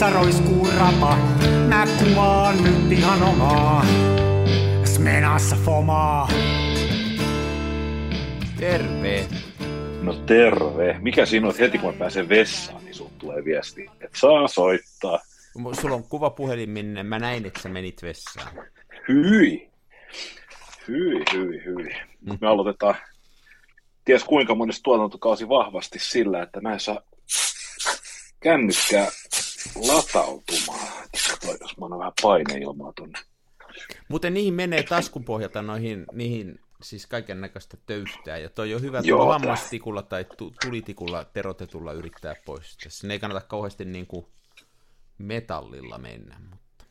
Vessassa roiskuu rapa, mä kuvaan nyt ihan omaa. Smenassa fomaa. Terve. No terve. Mikä siinä on, että heti kun mä pääsen vessaan, niin sulla tulee viesti, että saa soittaa. Sulla on kuva puhelin, minne mä näin, että sä menit vessaan. Hyi. Hyi, hyi, hyi. Mm. Me aloitetaan ties kuinka monessa tuotantokausi vahvasti sillä, että mä en saa kännykkää latautumaan. Katsotaan, jos mä annan vähän paineilmaa tonne. Muuten niihin menee taskun pohjalta noihin, niihin siis kaiken näköistä töyhtää, ja toi on hyvä tuolla vammastikulla tai tu- tulitikulla terotetulla yrittää poistaa. Sinne ei kannata kauheasti niin kuin metallilla mennä, mutta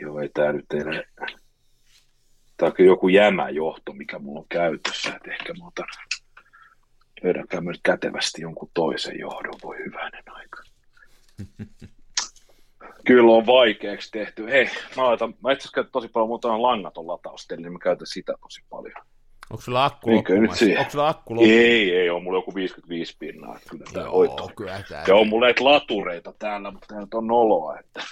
Joo, ei tää nyt enää... Tää on kyllä joku jämäjohto, mikä mulla on käytössä, että ehkä mä otan... Löydänkään nyt kätevästi jonkun toisen johdon, voi hyvänen. Kyllä on vaikeaksi tehty. Hei, mä, laitan, mä itse asiassa tosi paljon, mutta on langaton latausteli, niin mä käytän sitä tosi paljon. onko sulla akku loppumassa? Onko sulla akku loppumassa? Ei, ei ole mulla joku 55 pinnaa, kyllä tää Joo, hoitaa. kyllä tää. Ja on mulla näitä latureita täällä, mutta tää on noloa, että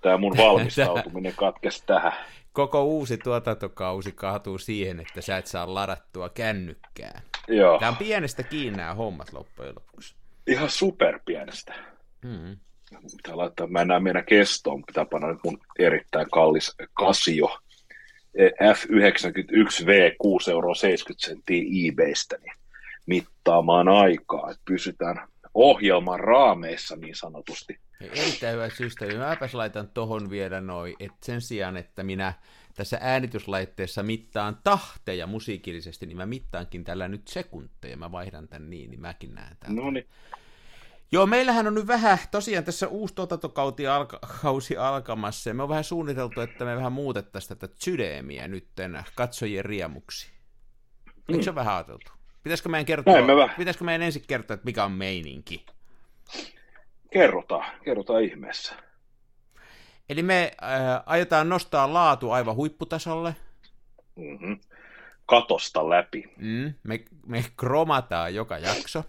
tämä mun valmistautuminen katkesi tähän. Koko uusi tuotantokausi kaatuu siihen, että sä et saa ladattua kännykkää. Joo, Tämä on pienestä kiinni nämä hommat loppujen lopuksi. ihan superpienestä. Mm. Pitää laittaa, mä en näe meidän kestoon, pitää panna nyt mun erittäin kallis Casio E F91V 6,70 euroa eBaystä niin mittaamaan aikaa, että pysytään ohjelman raameissa niin sanotusti. Erittäin hyvä systeemi. Mäpäs laitan tohon vielä noin, että sen sijaan, että minä tässä äänityslaitteessa mittaan tahteja musiikillisesti, niin mä mittaankin tällä nyt sekunteja. Mä vaihdan tän niin, niin mäkin näen täällä. No niin, Joo, meillähän on nyt vähän, tosiaan tässä uusi tuotantokausi alka, kausi alkamassa, ja me on vähän suunniteltu, että me vähän muutettaisiin tätä sydämiä nytten katsojien riemuksi. Eikö se ole vähän ajateltu? Pitäisikö meidän, kertoa, Näin me vähän. pitäisikö meidän ensin kertoa, että mikä on meininki? kerrotaan, kerrotaan ihmeessä. Eli me äh, aiotaan nostaa laatu aivan huipputasolle. Mm-hmm. Katosta läpi. Mm, me, me kromataan joka jakso.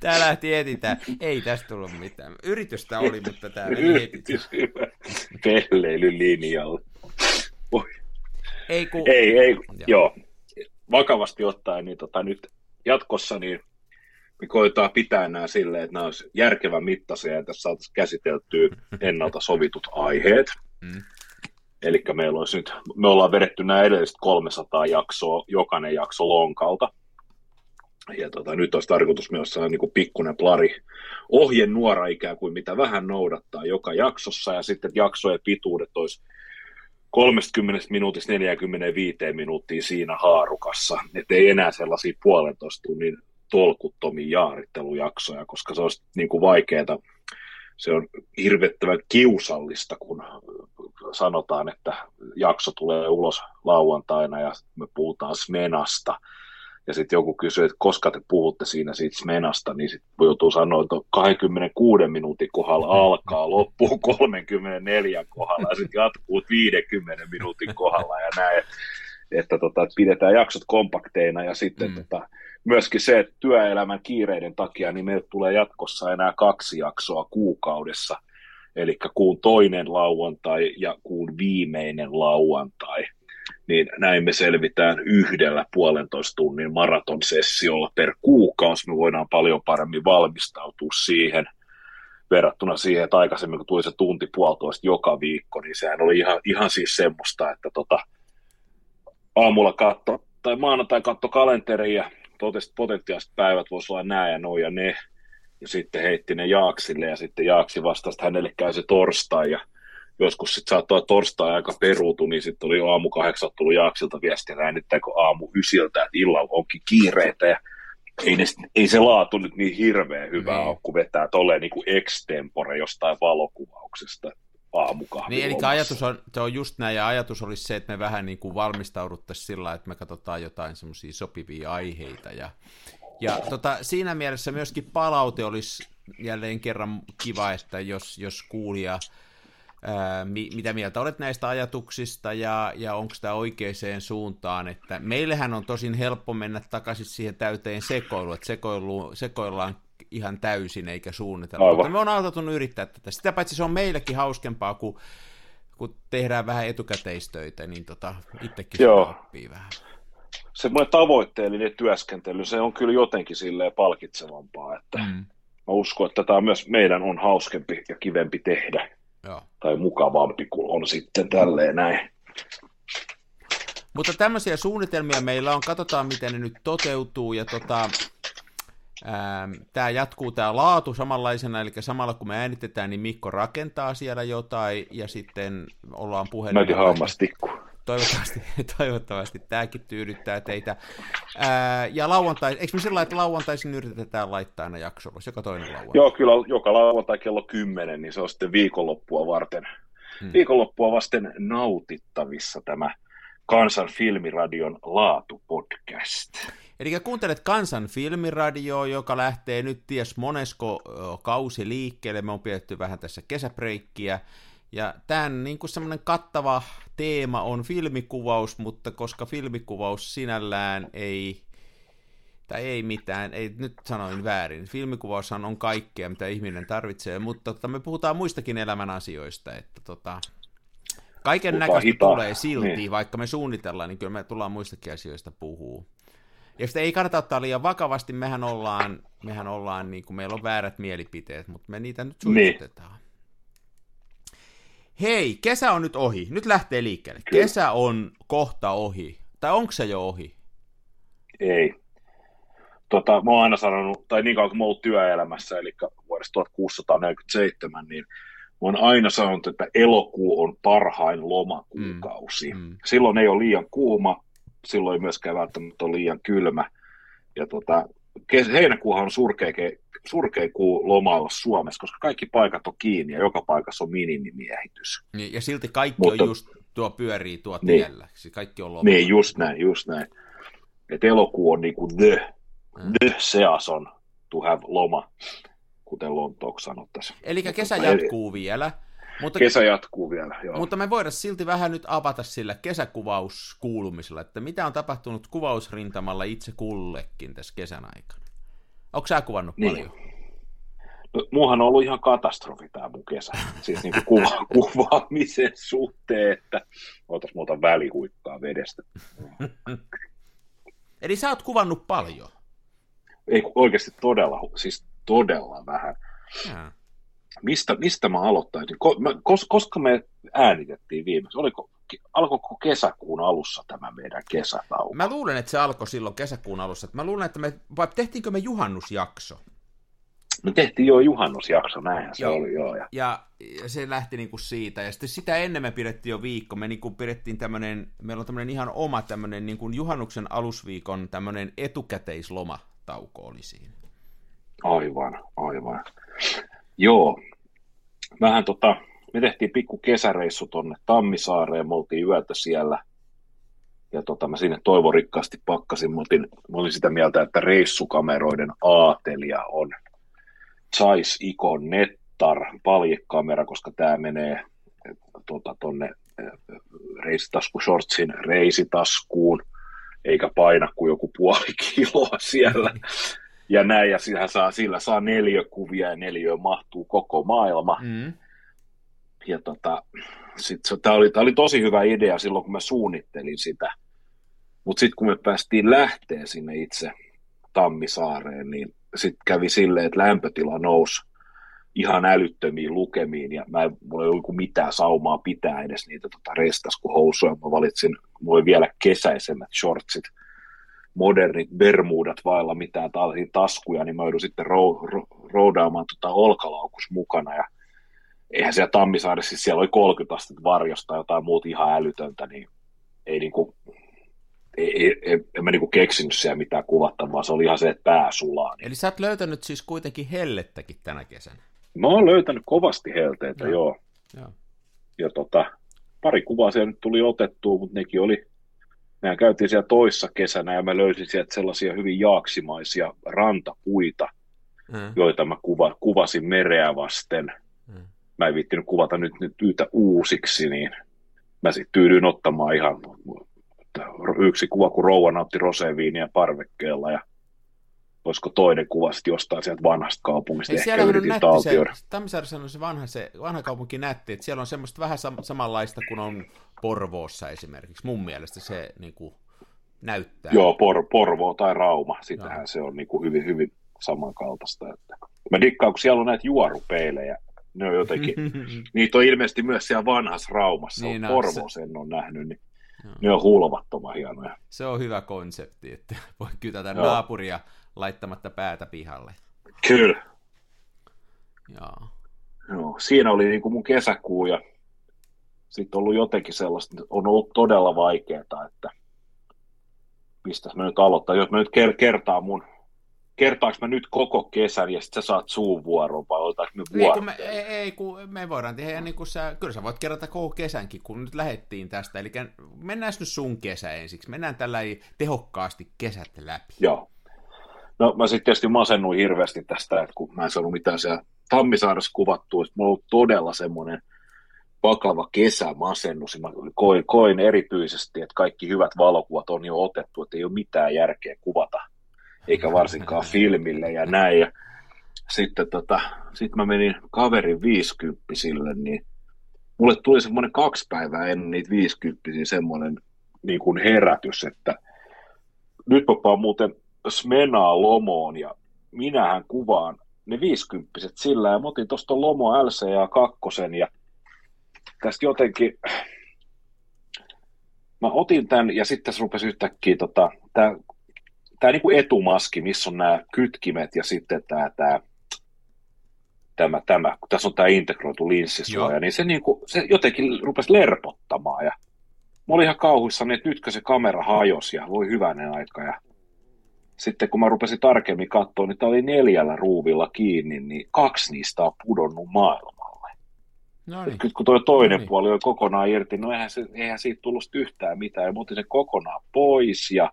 Tää lähti etitään. Ei tästä tullut mitään. Yritystä oli, mutta tää meni heti. Pelleilylinjalla. Oi. Ei kun... Ei, ei, Joo. joo. Vakavasti ottaen, niin tota, nyt jatkossa niin me koetaan pitää nämä silleen, että nämä olisi järkevän mittaisia ja tässä saataisiin käsiteltyä ennalta sovitut aiheet. Mm. Eli meillä olisi nyt, me ollaan vedetty nämä edelliset 300 jaksoa, jokainen jakso lonkalta. Ja tota, nyt olisi tarkoitus myös saada niin pikkuinen plari ohjenuora ikään kuin, mitä vähän noudattaa joka jaksossa, ja sitten jaksojen pituudet olisi 30 minuutista 45 minuuttia siinä haarukassa, että ei enää sellaisia puolentoista tunnin tolkuttomia jaarittelujaksoja, koska se olisi niin kuin vaikeaa. Se on hirvettävän kiusallista, kun sanotaan, että jakso tulee ulos lauantaina ja me puhutaan Smenasta. Ja sitten joku kysyy, että koska te puhutte siinä siitä Smenasta, niin sitten joutuu sanoa, että 26 minuutin kohdalla alkaa, loppuu 34 kohdalla ja sitten jatkuu 50 minuutin kohdalla ja näin. Että, tota, että pidetään jaksot kompakteina ja sitten Mm. tota, myöskin se, että työelämän kiireiden takia niin meille tulee jatkossa enää kaksi jaksoa kuukaudessa, eli kuun toinen lauantai ja kuun viimeinen lauantai. Niin näin me selvitään yhdellä puolentoista tunnin maratonsessiolla per kuukausi. Me voidaan paljon paremmin valmistautua siihen verrattuna siihen, että aikaisemmin kun tuli se tunti puolitoista joka viikko, niin sehän oli ihan, ihan siis semmoista, että tota, aamulla katto, tai maanantai katto kalenteria totesi, että potentiaaliset päivät voisi olla nämä ja nuo ja ne, ja sitten heitti ne Jaaksille, ja sitten Jaaksi vastasi, että hänelle käy se torstai, ja joskus sitten saattoi torstai aika peruutu, niin sitten oli aamu kahdeksan tullut Jaaksilta viestiä, että äänittääkö aamu ysiltä, että illalla onkin kiireitä, ja ei, ne, ei se laatu nyt niin hirveän hyvää Niin. ole, kun vetää tolleen niin kuin extempore jostain valokuvauksesta aamukahvin Niin, eli ajatus on, se on just näin, ja ajatus olisi se, että me vähän niin kuin valmistauduttaisiin sillä, että me katsotaan jotain semmoisia sopivia aiheita, ja, ja tota, siinä mielessä myöskin palaute olisi jälleen kerran kiva, että jos, jos kuulija, ää, mi, mitä mieltä olet näistä ajatuksista, ja, ja onko tämä oikeaan suuntaan, että meillähän on tosin helppo mennä takaisin siihen täyteen sekoiluun, että sekoilu, sekoillaan ihan täysin eikä suunnitella. Aivan. Mutta me on autettu yrittää tätä. Sitä paitsi se on meillekin hauskempaa, kun, kun tehdään vähän etukäteistöitä, niin tota, itsekin Joo. oppii vähän. Semmoinen tavoitteellinen työskentely, se on kyllä jotenkin silleen palkitsevampaa, että mm. mä uskon, että tämä myös meidän on hauskempi ja kivempi tehdä. Joo. Tai mukavampi kuin on sitten tälleen näin. Mutta tämmöisiä suunnitelmia meillä on, katsotaan miten ne nyt toteutuu, ja tota, tämä jatkuu tämä laatu samanlaisena, eli samalla kun me äänitetään, niin Mikko rakentaa siellä jotain, ja sitten ollaan puhelimella. Mäkin hammastikku. Toivottavasti, toivottavasti tämäkin tyydyttää teitä. Ää, ja lauantai, eikö me sillä että lauantaisin yritetään laittaa aina jakso joka toinen lauantai? Joo, kyllä joka lauantai kello 10, niin se on sitten viikonloppua varten. Hmm. Viikonloppua vasten nautittavissa tämä Kansan filmiradion laatupodcast. Eli kuuntelet Kansan filmiradio, joka lähtee nyt ties monesko kausi liikkeelle. Me on pidetty vähän tässä kesäbreikkiä. Ja tämän niin kuin semmoinen kattava teema on filmikuvaus, mutta koska filmikuvaus sinällään ei, tai ei mitään, ei nyt sanoin väärin, filmikuvaushan on kaikkea, mitä ihminen tarvitsee, mutta tota, me puhutaan muistakin elämän asioista, että tota, Kaiken näköistä tulee silti, niin. vaikka me suunnitellaan, niin kyllä me tullaan muistakin asioista puhuu. Ja sitä ei kannata ottaa liian vakavasti, mehän ollaan, mehän ollaan niin kuin meillä on väärät mielipiteet, mutta me niitä nyt suistutetaan. Niin. Hei, kesä on nyt ohi. Nyt lähtee liikkeelle. Kyllä. Kesä on kohta ohi. Tai onko se jo ohi? Ei. Tota, mä oon aina sanonut, tai niin kauan kuin mä oon työelämässä, eli vuodesta 1647, niin mä oon aina sanonut, että elokuu on parhain lomakuukausi. Mm. Mm. Silloin ei ole liian kuuma, silloin ei myöskään välttämättä ole liian kylmä. Ja tota, heinäkuuhan on surkea, surkea kuu lomalla Suomessa, koska kaikki paikat on kiinni ja joka paikassa on minimimiehitys. Niin, ja silti kaikki Mutta, on just tuo pyörii tuo niin, tiellä. Siis kaikki on lomalla. Niin, just näin, just näin. Et elokuu on niinku the, mm. the season to have loma kuten Lontooksi sanottaisiin. Eli kesä jatkuu vielä. Mutta, kesä jatkuu vielä, joo. Mutta me voidaan silti vähän nyt avata sillä kesäkuvauskuulumisella, että mitä on tapahtunut kuvausrintamalla itse kullekin tässä kesän aikana. Onko sä kuvannut niin. paljon? No, muuhan on ollut ihan katastrofi tämä mun kesä. Siis niin kuin kuva, kuvaamisen suhteen, että otas muuta välihuikkaa vedestä. Eli sä oot kuvannut paljon? Ei oikeasti todella, siis todella vähän. Mistä, mistä mä aloittaisin? Kos, koska me äänitettiin viimeksi? Oliko, alkoiko kesäkuun alussa tämä meidän kesätauko? Mä luulen, että se alkoi silloin kesäkuun alussa. Mä luulen, että me, vai tehtiinkö me juhannusjakso? Me tehtiin jo juhannusjakso, näinhän se joo. oli joo. Ja, ja, ja se lähti niinku siitä, ja sitten sitä ennen me pidettiin jo viikko, me niinku pidettiin tämmöinen, meillä on tämmöinen ihan oma tämmöinen niinku juhannuksen alusviikon tämmöinen etukäteisloma-tauko oli siinä. Aivan, aivan. Joo, vähän tota, me tehtiin pikku kesäreissu tonne Tammisaareen, me oltiin yötä siellä, ja tota, mä sinne toivorikkaasti pakkasin, mä olin, mä olin sitä mieltä, että reissukameroiden aatelija on Zeiss Icon Nettar paljekamera, koska tämä menee tota, tonne reisitasku shortsin reisitaskuun, eikä paina kuin joku puoli kiloa siellä ja näin, ja sillä saa, sillä saa kuvia ja neljö mahtuu koko maailma. Mm. Ja tota, tää oli, oli tosi hyvä idea silloin, kun mä suunnittelin sitä. Mutta sitten kun me päästiin lähteen sinne itse Tammisaareen, niin sitten kävi silleen, että lämpötila nousi ihan älyttömiin lukemiin, ja mä en, mulla ei ollut mitään saumaa pitää edes niitä tota restaskuhousuja. Mä valitsin, mulla vielä kesäisemmät shortsit, modernit bermuudat vailla mitään taskuja, niin mä joudun sitten rou, rou, roudaamaan tota olkalaukus mukana. Ja eihän siellä Tammisaaressa, siis siellä oli 30 astetta varjosta jotain muuta ihan älytöntä, niin ei niinku, ei, ei, ei, en mä niinku keksinyt siellä mitään kuvattavaa, se oli ihan se, että pää sulaa. Niin. Eli sä oot löytänyt siis kuitenkin hellettäkin tänä kesänä? Mä oon löytänyt kovasti helteitä, no. joo. joo. Ja tota, pari kuvaa siellä nyt tuli otettua, mutta nekin oli mehän käytiin siellä toissa kesänä ja mä löysin sieltä sellaisia hyvin jaaksimaisia rantapuita, mm. joita mä kuva, kuvasin mereä vasten. Mä en viittinyt kuvata nyt, nyt yhtä uusiksi, niin mä sitten tyydyin ottamaan ihan yksi kuva, kun rouva nautti roseviiniä parvekkeella ja olisiko toinen kuva sitten jostain sieltä vanhasta kaupungista, Ei, ehkä siellä on yritin taltioida. se, Tammisaaressa on se vanha, se vanha kaupunki nätti, että siellä on semmoista vähän sam- samanlaista kuin on Porvoossa esimerkiksi. Mun mielestä se niin kuin, näyttää. Joo, Por, Porvo tai Rauma, sitähän Joo. se on niin kuin hyvin, hyvin samankaltaista. Että. Mä dikkaan, kun siellä on näitä juorupeilejä, ne on jotenkin, niitä on ilmeisesti myös siellä vanhassa Raumassa, niin, no, Porvoossa se... en ole nähnyt, niin Joo. ne on hulvattoman hienoja. Se on hyvä konsepti, että voi kytätä Joo. naapuria laittamatta päätä pihalle. Kyllä. Joo. Joo, siinä oli niin kuin mun kesäkuu ja sitten ollut jotenkin sellaista, on ollut todella vaikeaa, että mistäs mä nyt aloittaa, jos mä nyt kertaa mun kertaanko mä nyt koko kesän ja sitten sä saat suun vuoron vai otetaanko me vuoron? Ei, kun me, ei, ei, kun me voidaan tehdä niin kuin sä, kyllä sä voit kerrata koko kesänkin, kun nyt lähettiin tästä, eli mennään nyt sun kesä ensiksi, mennään tällä tehokkaasti kesät läpi. Joo. No mä sitten tietysti masennuin hirveästi tästä, että kun mä en saanut mitään siellä Tammisaaressa kuvattua, että mulla on ollut todella semmoinen vakava kesämasennus, mä koin, koin erityisesti, että kaikki hyvät valokuvat on jo otettu, että ei ole mitään järkeä kuvata eikä varsinkaan filmille ja näin. Ja sitten tota, sit mä menin kaverin viisikymppisille, niin mulle tuli semmoinen kaksi päivää ennen niitä viisikymppisiä semmoinen niin kuin herätys, että nyt mä muuten Smenaa Lomoon ja minähän kuvaan ne viisikymppiset sillä ja mä otin tuosta Lomo LCA 2 ja tästä jotenkin mä otin tämän ja sitten tässä rupesi yhtäkkiä tota, tämä tämä niin kuin etumaski, missä on nämä kytkimet ja sitten tämä, tämä tämä, tämä, kun tässä on tämä integroitu linssisuoja, Joo. niin se, niin kuin, se jotenkin rupesi lerpottamaan ja mä olin ihan kauhuissani, että nytkö se kamera hajosi ja voi hyvänen aika ja sitten kun mä rupesin tarkemmin katsoa, niin tämä oli neljällä ruuvilla kiinni, niin kaksi niistä on pudonnut maailmalle. No niin. kun tuo toinen no niin. puoli oli kokonaan irti, no eihän, se, eihän siitä tullut yhtään mitään. Ja mä otin sen kokonaan pois ja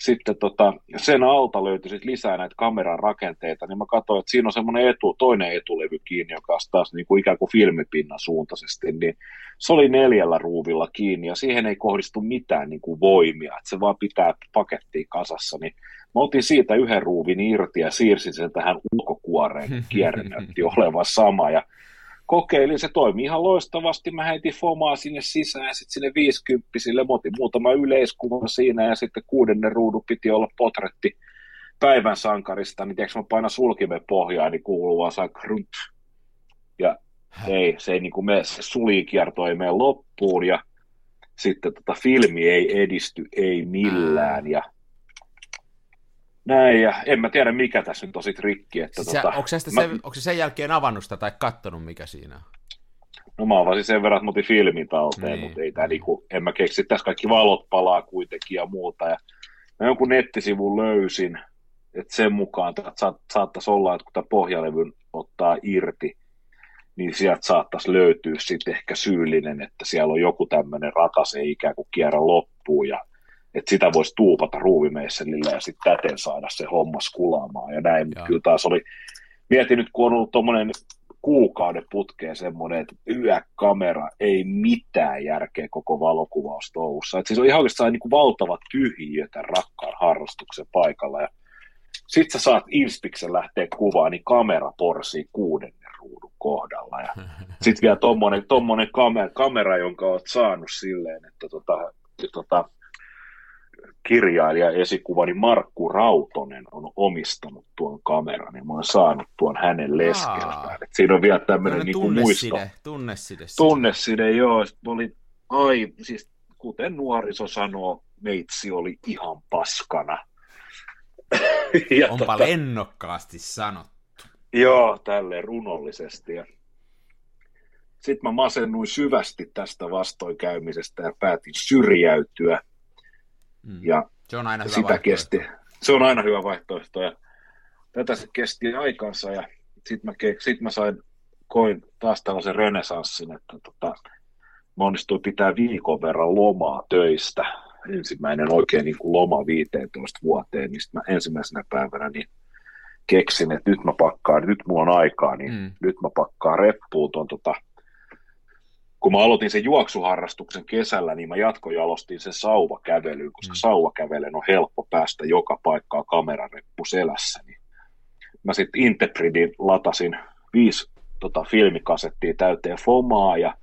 sitten tota, sen alta löytyi sit lisää näitä kameran rakenteita, niin mä katsoin, että siinä on semmoinen etu, toinen etulevy kiinni, joka on taas niin kuin ikään kuin filmipinnan suuntaisesti, niin se oli neljällä ruuvilla kiinni ja siihen ei kohdistu mitään niin kuin voimia, että se vaan pitää pakettiin kasassa, niin mä otin siitä yhden ruuvin irti ja siirsin sen tähän ulkokuoreen, kun kierre näytti olevan sama ja kokeilin, se toimi ihan loistavasti. Mä heitin fomaa sinne sisään ja sitten sinne viisikymppisille. Motin muutama yleiskuva siinä ja sitten kuudennen ruudun piti olla potretti päivän sankarista, niin tiedätkö mä painan sulkimen pohjaan, niin kuuluu vaan saa krunt. Ja ei, se ei niin kuin mene, se sulikierto ei mene loppuun ja sitten tota, filmi ei edisty, ei millään. Ja näin, ja en mä tiedä mikä tässä nyt on sit rikki. Että siis tota, onko, se mä, se, onko se sen jälkeen avannut sitä tai kattonut mikä siinä on? No mä avasin sen verran, että mä otin filmin talteen, niin. mutta ei tää niinku, en mä keksi, tässä kaikki valot palaa kuitenkin ja muuta. Ja mä jonkun nettisivun löysin, että sen mukaan että saat, saattaisi olla, että kun tämä pohjalevyn ottaa irti, niin sieltä saattaisi löytyä sitten ehkä syyllinen, että siellä on joku tämmöinen ratas, ei ikään kuin kierrä loppuun ja että sitä voisi tuupata ruuvimeisselillä ja sitten täten saada se homma skulaamaan ja näin. Mutta kyllä taas oli, mietin nyt kun on ollut tuommoinen kuukauden putkeen semmoinen, että yökamera ei mitään järkeä koko valokuvaus touhussa. Että siis on ihan oikeastaan niin kuin valtava tyhjiö tämän rakkaan harrastuksen paikalla. Ja sit sä saat Inspiksen lähteä kuvaan, niin kamera porsii kuudennen ruudun kohdalla. Ja sit vielä tommonen, tommonen kamera, kamera, jonka oot saanut silleen, että tota, tota, kirjailija esikuvani Markku Rautonen on omistanut tuon kameran ja mä oon saanut tuon hänen leskeltään. Et siinä on vielä tämmöinen niin kuin muisto. Tunneside. Tunneside, joo. Oli, ai, siis kuten nuoriso sanoo, meitsi oli ihan paskana. ja Onpa tota, lennokkaasti sanottu. Joo, tälleen runollisesti. sitten mä masennuin syvästi tästä vastoinkäymisestä ja päätin syrjäytyä – Mm. Ja se on aina hyvä sitä kesti. Se on aina hyvä vaihtoehto. Ja tätä se kesti aikansa ja sitten mä, sit mä sain, koin taas tällaisen renesanssin, että tota, mä onnistuin pitää viikon verran lomaa töistä. Ensimmäinen oikein niin kuin loma 15 vuoteen, niin mä ensimmäisenä päivänä niin keksin, että nyt mä pakkaan, nyt mulla on aikaa, niin mm. nyt mä pakkaan reppuun tuon tota, kun mä aloitin sen juoksuharrastuksen kesällä, niin mä jatkojalostin sen sauvakävelyyn, koska mm. sauvakävelen on helppo päästä joka paikkaa kamerareppu selässä. Niin mä sitten Interpridin latasin viisi tota, filmikasettia täyteen fomaa ja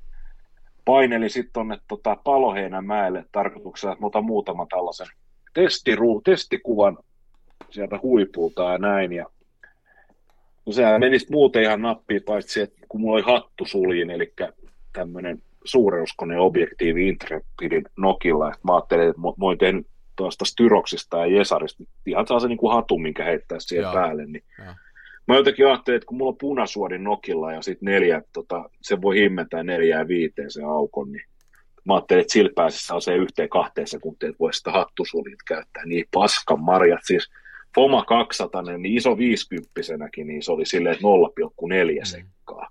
painelin sitten tuonne tota, Paloheinämäelle tarkoituksena, että mä otan muutaman tällaisen testiru, testikuvan sieltä huipulta ja näin. Ja no sehän menisi muuten ihan nappiin, paitsi että kun mulla oli hattu suljin, eli tämmöinen suureuskonen objektiivi Intrepidin Nokilla, että mä ajattelin, että mä oon tehnyt tuosta Styroksista ja Jesarista ihan saa se niin kuin hatu, minkä heittää siihen Joo. päälle, niin Joo. Mä jotenkin ajattelin, että kun mulla on punasuodin Nokilla ja sitten neljä, tota, se voi himmentää neljää viiteen se aukon, niin mä ajattelin, että sillä pääsessä on se yhteen kahteen sekuntiin, että voisi sitä hattusulit käyttää. Niin paskan marjat, siis Foma 200, niin iso 50 niin se oli silleen, että 0,4 mm. sekkaa.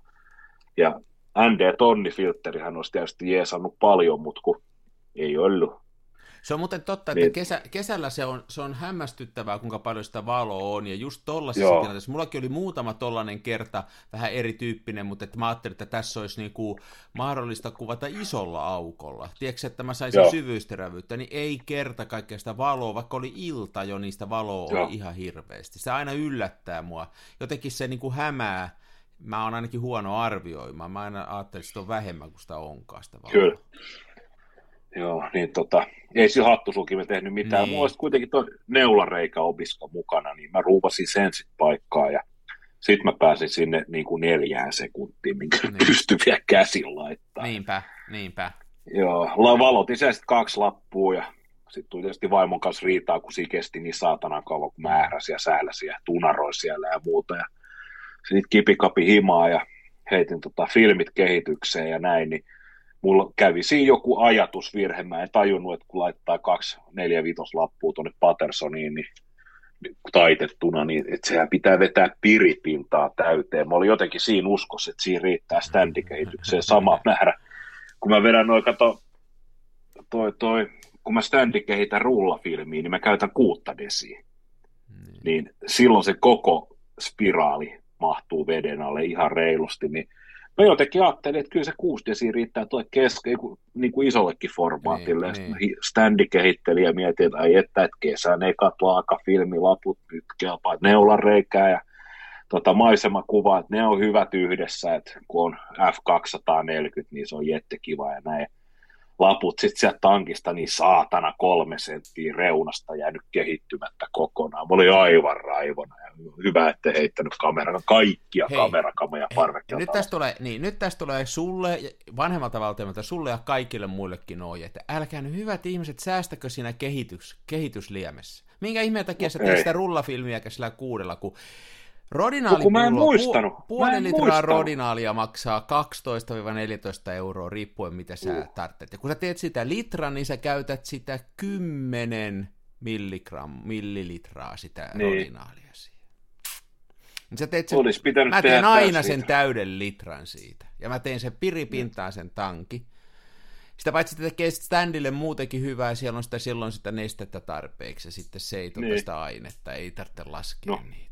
Ja ND tonnifiltterihän olisi tietysti jeesannut paljon, mutta kun ei ollut. Se on muuten totta, että niin. kesä, kesällä se on, se on hämmästyttävää, kuinka paljon sitä valoa on, ja just tollaisessa tilanteessa, mullakin oli muutama tollainen kerta, vähän erityyppinen, mutta että mä ajattelin, että tässä olisi niinku mahdollista kuvata isolla aukolla. Tiedätkö, että mä saisin Joo. syvyysterävyyttä, niin ei kerta kaikkea sitä valoa, vaikka oli ilta jo, niin sitä valoa Joo. oli ihan hirveästi. Se aina yllättää mua. Jotenkin se niinku hämää, mä oon ainakin huono arvioimaan. Mä aina ajattelin, että sitä on vähemmän kuin sitä onkaan sitä. Kyllä. Joo, niin tota, ei sillä hattusulkimme tehnyt mitään. Niin. Mulla olisi kuitenkin tuo neulareikä obiska mukana, niin mä ruuvasin sen sitten paikkaa ja sitten mä pääsin sinne niin kuin neljään sekuntiin, minkä niin. pystyi vielä käsin laittaa. Niinpä, niinpä. Joo, valotin sen sitten kaksi lappua ja sitten tuli tietysti vaimon kanssa riitaa, kun siinä kesti niin saatana kauan, kun mä ähräsin ja säälläsin ja tunaroin siellä ja muuta. Ja sitten kipikapi himaa ja heitin tota filmit kehitykseen ja näin, niin mulla kävi siinä joku ajatusvirhe, mä en tajunnut, että kun laittaa kaksi neljä vitoslappua tuonne Pattersoniin, niin taitettuna, niin että sehän pitää vetää piripintaa täyteen. Mä olin jotenkin siinä uskossa, että siinä riittää standikehitykseen sama määrä. Kun mä vedän noin, kato, toi, toi, kun mä standikehitän rullafilmiin, niin mä käytän kuutta desiä. Niin. niin silloin se koko spiraali mahtuu veden alle ihan reilusti, niin Mä jotenkin ajattelin, että kyllä se 6 desi riittää tuo keske, niin kuin isollekin formaatille. Niin, niin. Standi kehitteli ja mietin, että ai että, että kesän ekat filmilaput nyt kelpaa neulareikää ja tota, maisemakuva, että ne on hyvät yhdessä, että kun on F240, niin se on kiva ja näin laput sitten sieltä tankista niin saatana kolme senttiä reunasta jäänyt kehittymättä kokonaan. Mä olin aivan raivona ja hyvä, että heittänyt kameran, kaikkia Hei, kamerakamoja parvekkeelta. Nyt tästä, tulee, niin, nyt tästä tulee sulle, vanhemmalta valtiolta, sulle ja kaikille muillekin noin, että älkää nyt hyvät ihmiset, säästäkö siinä kehitys, kehitysliemessä. Minkä ihmeen takia sä teet sitä rullafilmiä sillä kuudella, kun Rodinaali mä en muistanut. Pu- puoli litraa muistanut. rodinaalia maksaa 12-14 euroa, riippuen mitä sä uh. tarvitset. Ja kun sä teet sitä litran, niin sä käytät sitä 10 milligram, millilitraa sitä niin. rodinaalia siihen. Niin sä teet sen, Olisi pitänyt mä teen aina siitä. sen täyden litran siitä. Ja mä teen sen piripintaan sen tanki. Sitä paitsi että tekee standille muutenkin hyvää, siellä on sitä, silloin sitä nestettä tarpeeksi, ja sitten se ei niin. sitä ainetta, ei tarvitse laskea no. niitä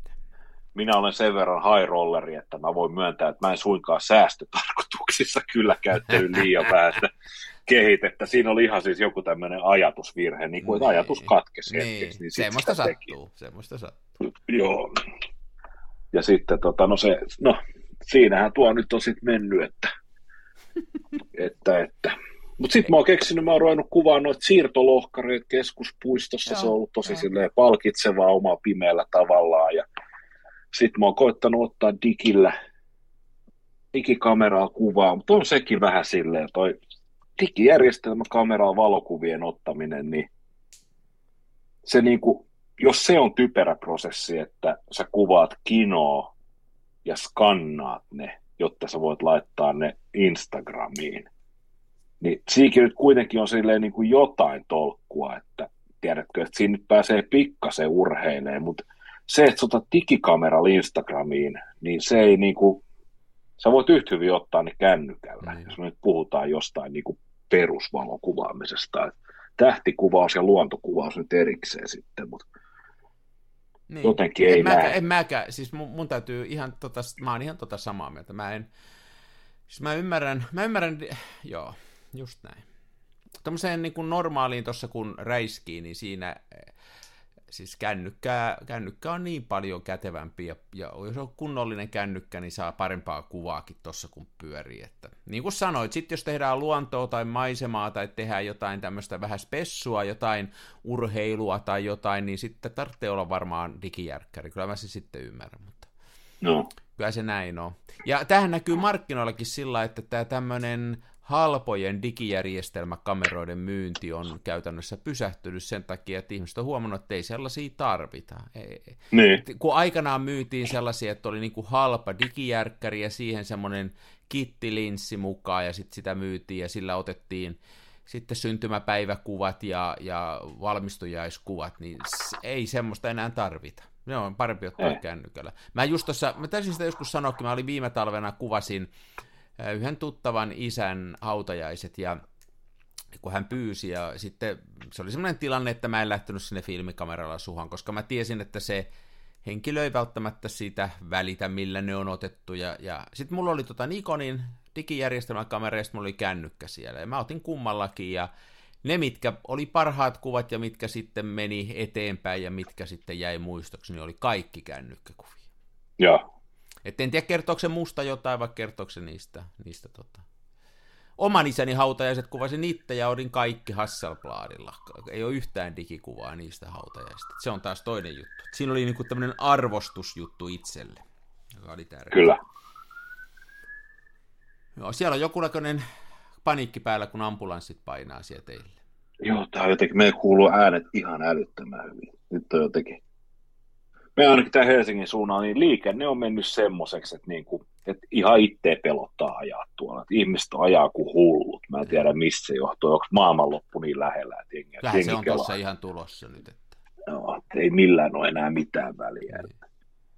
minä olen sen verran high rolleri, että mä voin myöntää, että mä en suinkaan säästötarkoituksissa kyllä käyttänyt liian vähän kehitettä. Siinä oli ihan siis joku tämmöinen ajatusvirhe, niin kuin niin. ajatus katkesi niin. hetkeksi. Niin semmoista sattuu, teki. semmoista sattuu. Joo. Ja sitten tota, no se, no siinähän tuo nyt on sitten mennyt, että, että, että. Mutta sitten mä oon keksinyt, mä oon ruvennut kuvaa noita siirtolohkareita keskuspuistossa, Joo, se on ollut tosi palkitsevaa omaa pimeällä tavallaan ja sitten mä oon koittanut ottaa digillä, digikameraa kuvaa, mutta on sekin vähän silleen, toi digijärjestelmä kameraa valokuvien ottaminen, niin se niinku, jos se on typerä prosessi, että sä kuvaat kinoa ja skannaat ne, jotta sä voit laittaa ne Instagramiin, niin siinä nyt kuitenkin on silleen niin kuin jotain tolkkua, että tiedätkö, että siinä nyt pääsee pikkasen urheilemaan, mutta se, että otat digikameralla Instagramiin, niin se ei niinku, sä voit yhtä hyvin ottaa ne kännykällä, niin. jos me nyt puhutaan jostain niinku perusvalokuvaamisesta. Tähtikuvaus ja luontokuvaus nyt erikseen sitten, mutta niin. jotenkin ei en mäkään, en mäkään, siis mun, mun täytyy ihan tota, mä oon ihan tota samaa mieltä, mä en, Siis mä ymmärrän, mä ymmärrän, joo, just näin. Tämmöiseen niin kuin normaaliin tuossa kun räiskii, niin siinä siis kännykkää, kännykkä on niin paljon kätevämpi, ja, ja jos on kunnollinen kännykkä, niin saa parempaa kuvaakin tuossa kun pyörii. Että, niin kuin sanoit, sitten jos tehdään luontoa tai maisemaa tai tehdään jotain tämmöistä vähän spessua, jotain urheilua tai jotain, niin sitten tarvitsee olla varmaan digijärkkäri. Kyllä mä se sitten ymmärrän, mutta no. kyllä se näin on. Ja tähän näkyy markkinoillakin sillä, että tämä tämmöinen halpojen digijärjestelmäkameroiden myynti on käytännössä pysähtynyt sen takia, että ihmiset on huomannut, että ei sellaisia tarvita. Ei. Niin. Kun aikanaan myytiin sellaisia, että oli niin kuin halpa digijärkkäri ja siihen semmoinen kittilinssi mukaan ja sitten sitä myytiin ja sillä otettiin sitten syntymäpäiväkuvat ja, ja valmistujaiskuvat, niin ei semmoista enää tarvita. Ne on parempi ottaa kännykällä. Mä just tuossa, mä täysin sitä joskus sanoakin, mä olin viime talvena, kuvasin yhden tuttavan isän hautajaiset ja kun hän pyysi ja sitten se oli semmoinen tilanne, että mä en lähtenyt sinne filmikameralla suhan, koska mä tiesin, että se henkilö ei välttämättä siitä välitä, millä ne on otettu. Ja, ja sitten mulla oli tota Nikonin digijärjestelmäkamera ja mulla oli kännykkä siellä. Ja mä otin kummallakin ja ne, mitkä oli parhaat kuvat ja mitkä sitten meni eteenpäin ja mitkä sitten jäi muistoksi, niin oli kaikki kännykkäkuvia. Joo. Et en tiedä, kertooko se musta jotain, vai kertooko se niistä, niistä tota. Oman isäni hautajaiset kuvasin itse ja odin kaikki Hasselbladilla. Ei ole yhtään digikuvaa niistä hautajaisista. Se on taas toinen juttu. Siinä oli niinku tämmöinen arvostusjuttu itselle, joka oli tärkeä. Kyllä. Joo, siellä on näköinen paniikki päällä, kun ambulanssit painaa siellä teille. Joo, tää on jotenkin, me kuuluu äänet ihan älyttömän hyvin. Nyt on jotenkin me ainakin tämä Helsingin suunnalla, niin liikenne on mennyt semmoiseksi, että, niin kuin, että ihan itse pelottaa ajaa tuolla. Että ihmiset ajaa kuin hullut. Mä en tiedä, missä se johtuu. Onko maailmanloppu niin lähellä, että jengi, jengi se on tuossa ihan tulossa nyt. Että... No, että ei millään ole enää mitään väliä. Niin.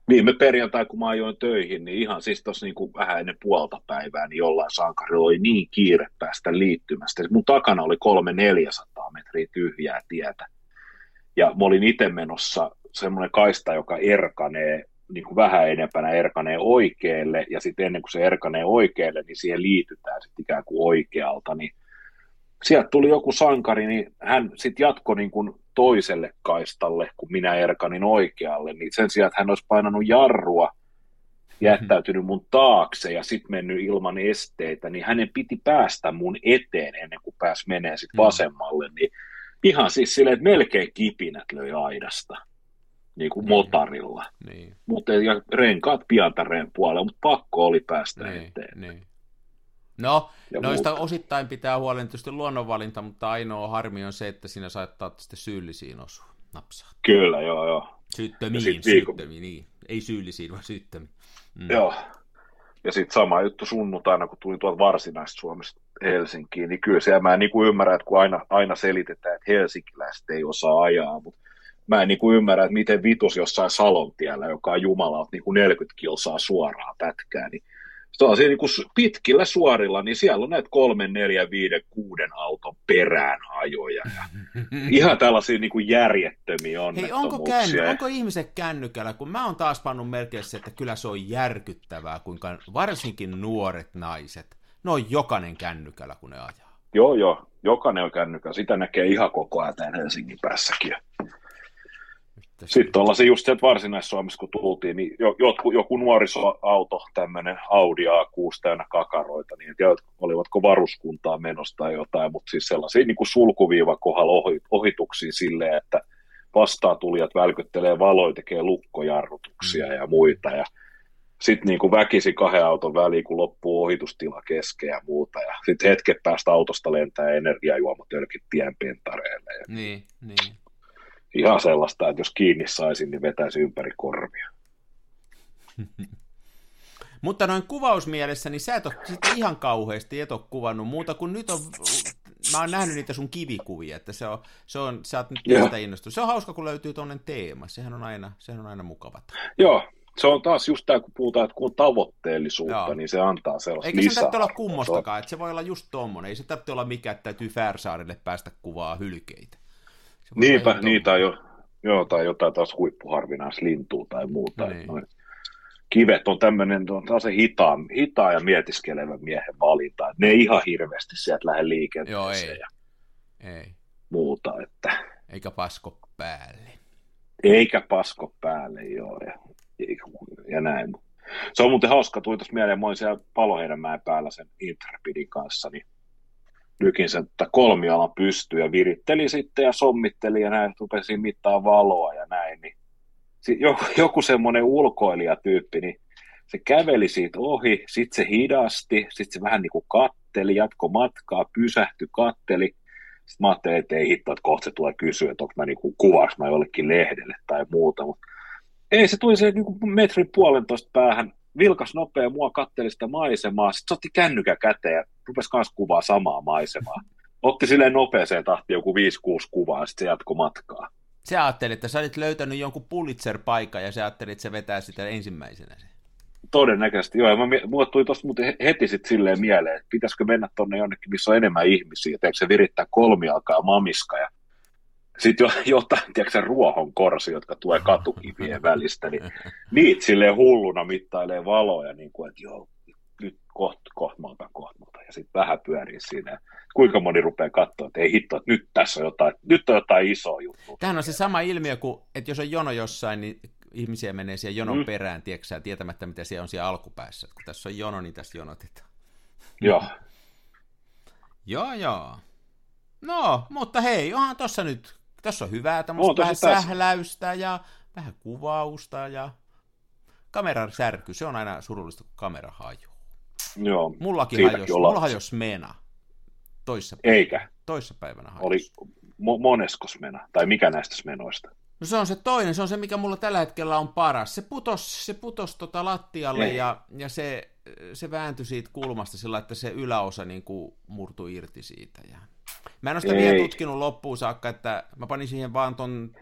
Viime perjantai, kun mä ajoin töihin, niin ihan siis tuossa niin vähän ennen puolta päivää, niin jollain sankarilla oli niin kiire päästä liittymästä. Mun takana oli kolme 400 metriä tyhjää tietä. Ja mä olin itse menossa semmoinen kaista, joka erkanee niin kuin vähän enempänä erkanee oikealle, ja sitten ennen kuin se erkanee oikealle, niin siihen liitytään sitten ikään kuin oikealta, niin sieltä tuli joku sankari, niin hän sitten jatkoi niin kuin toiselle kaistalle, kun minä erkanin oikealle, niin sen sijaan, että hän olisi painanut jarrua, jättäytynyt mun taakse ja sitten mennyt ilman esteitä, niin hänen piti päästä mun eteen ennen kuin pääsi menee sitten mm. vasemmalle, niin ihan siis silleen, että melkein kipinät löi aidasta niin kuin niin. motarilla. Niin. Mutta ja renkaat piantareen puolella, mutta pakko oli päästä niin, eteen. Niin. No, ja noista muuta. osittain pitää huolen tietysti luonnonvalinta, mutta ainoa harmi on se, että siinä saattaa sitten syyllisiin osua. Napsaa. Kyllä, joo, joo. Syyttömiin, syyttömiin, niin. Ei syyllisiin, vaan syyttömiin. Mm. Joo. Ja sitten sama juttu sunnuntaina, kun tuli tuolta varsinaisesta Suomesta Helsinkiin, niin kyllä siellä mä en niin kuin ymmärrä, että kun aina, aina selitetään, että helsinkiläiset ei osaa ajaa, mutta mä en niin kuin ymmärrä, että miten vitus jossain Salontiellä, joka on Jumala, niin kuin 40 kilsaa suoraan pätkää, niin sellaisia niin kuin pitkillä suorilla, niin siellä on näitä kolmen, neljän, viiden, kuuden auton perään ajoja. Ja ihan tällaisia niin kuin järjettömiä Hei, onko, känny, onko ihmiset kännykällä, kun mä oon taas pannut merkeissä, että kyllä se on järkyttävää, kuinka varsinkin nuoret naiset, ne on jokainen kännykällä, kun ne ajaa. Joo, joo, jokainen on kännykällä. Sitä näkee ihan koko ajan Helsingin päässäkin. Sitten tuollaisia just sieltä Varsinais-Suomessa, kun tultiin, niin joku, joku nuorisoauto, tämmöinen Audi A6 täynnä kakaroita, niin tiedät, olivatko varuskuntaa menosta tai jotain, mutta siis sellaisia niin kuin sulkuviiva kohdalla ohituksia silleen, että vastaatulijat välkyttelee valoja, tekee lukkojarrutuksia mm. ja muita, ja sitten niin väkisi kahden auton väliin, kun loppuu ohitustila kesken ja muuta, ja sitten hetken päästä autosta lentää energiajuomatölkit tienpintareille. Ja... Niin, niin ihan sellaista, että jos kiinni saisin, niin vetäisi ympäri korvia. Mutta noin kuvausmielessä, niin sä et ole sitten ihan kauheasti et ole kuvannut muuta kuin nyt on, mä oon nähnyt niitä sun kivikuvia, että se on, se on sä oot nyt niistä innostunut. Se on hauska, kun löytyy tuollainen teema, sehän on aina, sehän on aina mukava. Joo, se on taas just tämä, kun puhutaan, että kun on tavoitteellisuutta, Joo. niin se antaa sellaista Eikä lisää. se tarvitse olla kummostakaan, että se voi olla just tommonen. Ei se tarvitse olla mikä, että täytyy Färsaarille päästä kuvaa hylkeitä. Niinpä, niitä jo, joo, tai jotain taas huippuharvinaislintua tai muuta. No niin. Noin kivet on tämmöinen on se hitaa, hitaa ja mietiskelevä miehen valinta. Ne ei ihan hirveästi sieltä lähde liikenteeseen Joo, ei. ja Ei. muuta. Että, Eikä pasko päälle. eikä pasko päälle, joo. Ja, ja näin. Se on muuten hauska, tuli tuossa mieleen, mä olin siellä Paloheinämäen päällä sen Intrepidin kanssa, niin lykin sen että kolmialan pystyy ja viritteli sitten ja sommitteli ja näin, rupesi mittaa valoa ja näin, niin joku, joku semmoinen ulkoilijatyyppi, niin se käveli siitä ohi, sitten se hidasti, sitten se vähän niin kuin katteli, jatko matkaa, pysähtyi, katteli. Sitten mä ajattelin, että ei hitto, että kohta se tulee kysyä, että onko mä niin kuin mä jollekin lehdelle tai muuta, mutta ei, se tuli se niin kuin metrin puolentoista päähän, vilkas nopea mua, katteli sitä maisemaa, sitten se otti kännykän käteen ja rupesi kans kuvaa samaa maisemaa. Otti silleen nopeeseen tahtiin joku 5-6 kuvaa, sitten se jatkoi matkaa. Se ajatteli, että sä olit löytänyt jonkun Pulitzer-paikan ja sä ajattelit, että se vetää sitä ensimmäisenä. sen. Todennäköisesti, joo. Ja mä, mulle tuli tuosta muuten he- heti sitten silleen mieleen, että pitäisikö mennä tonne jonnekin, missä on enemmän ihmisiä, tiedätkö se virittää kolmialkaa mamiska ja sitten jo, jotain, tiedätkö se ruohon korsi, jotka tulee katukivien välistä, niin niitä silleen hulluna mittailee valoja, niin kuin, että joo, nyt kohta, kohta mä otan, kohta mä otan. Ja sitten vähän pyörii siinä. Kuinka moni rupeaa katsoa, että ei hitto, että nyt tässä on jotain, nyt on jotain isoa juttua. Tämähän on se sama ilmiö kuin, että jos on jono jossain, niin ihmisiä menee siihen jonon Mm. perään, tiedätkö, tietämättä mitä siellä on siellä alkupäässä. Kun tässä on jono, niin tässä jonotetaan. Joo, Joo, joo. No, mutta hei, onhan tossa nyt, tässä on hyvää tämmöistä vähän sähläystä ja vähän kuvausta ja kameran särky, se on aina surullista, kun kamera hajuu. joo. Mullakin hajosi, mulla hajosi mena. Toissa, Eikä. toissa päivänä hajosi. Oli mo- moneskos mena, tai mikä näistä menoista? No se on se toinen, se on se, mikä mulla tällä hetkellä on paras. Se putos, se putos tota lattialle Ei. ja, ja se, se vääntyi siitä kulmasta sillä, että se yläosa niin kuin murtui irti siitä. Ja... Mä en ole sitä Ei. vielä tutkinut loppuun saakka, että mä panin siihen vaan ton,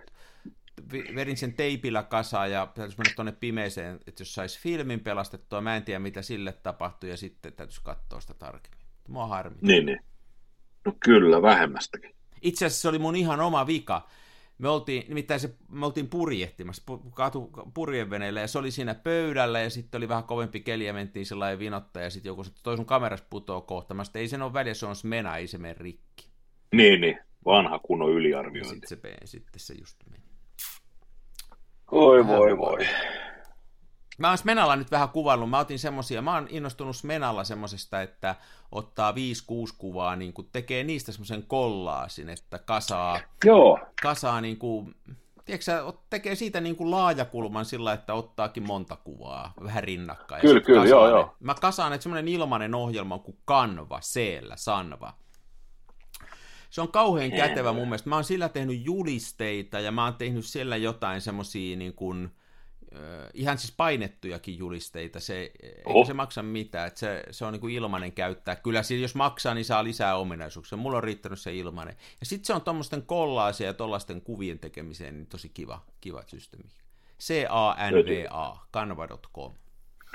vedin sen teipillä kasaan ja täytyisi mennä tuonne pimeeseen, että jos saisi filmin pelastettua, mä en tiedä mitä sille tapahtui ja sitten täytyisi katsoa sitä tarkemmin. Mua harmi. Niin, niin. No kyllä, vähemmästäkin. Itse asiassa se oli mun ihan oma vika. Me oltiin, nimittäin se, me oltiin purjehtimassa pu- katu, purjeveneellä ja se oli siinä pöydällä ja sitten oli vähän kovempi keli ja mentiin sellainen vinottaa ja sitten joku sanoi, toi sun kameras putoo kohta. Mä ei sen ole väliä, se on smena, ei se mene rikki. Niin, niin. Vanha kunnon yliarviointi. sitten se, sitten se just meni. Oi voi voi. Mä oon Smenalla nyt vähän kuvannut, mä otin semmosia, mä oon innostunut Smenalla semmosesta, että ottaa 5-6 kuvaa, niin kun tekee niistä semmoisen kollaasin, että kasaa, Joo, kasaa niin kuin, tiedätkö tekee siitä niin kuin laajakulman sillä, että ottaakin monta kuvaa vähän rinnakkain. Kyllä, kyllä, joo, joo. Mä kasaan, että semmoinen ilmainen ohjelma kuin Canva, Seellä, Sanva. Se on kauhean kätevä mun mielestä. Mä oon sillä tehnyt julisteita ja mä oon tehnyt siellä jotain semmosia niin kuin, ihan siis painettujakin julisteita. Se, eikä Oho. se maksa mitään, että se, se on niin kuin ilmainen käyttää. Kyllä siis jos maksaa, niin saa lisää ominaisuuksia. Mulla on riittänyt se ilmainen. Ja sitten se on tuommoisten kollaasien ja tuollaisten kuvien tekemiseen niin tosi kiva, kiva systeemi. C-A-N-V-A, canva.com.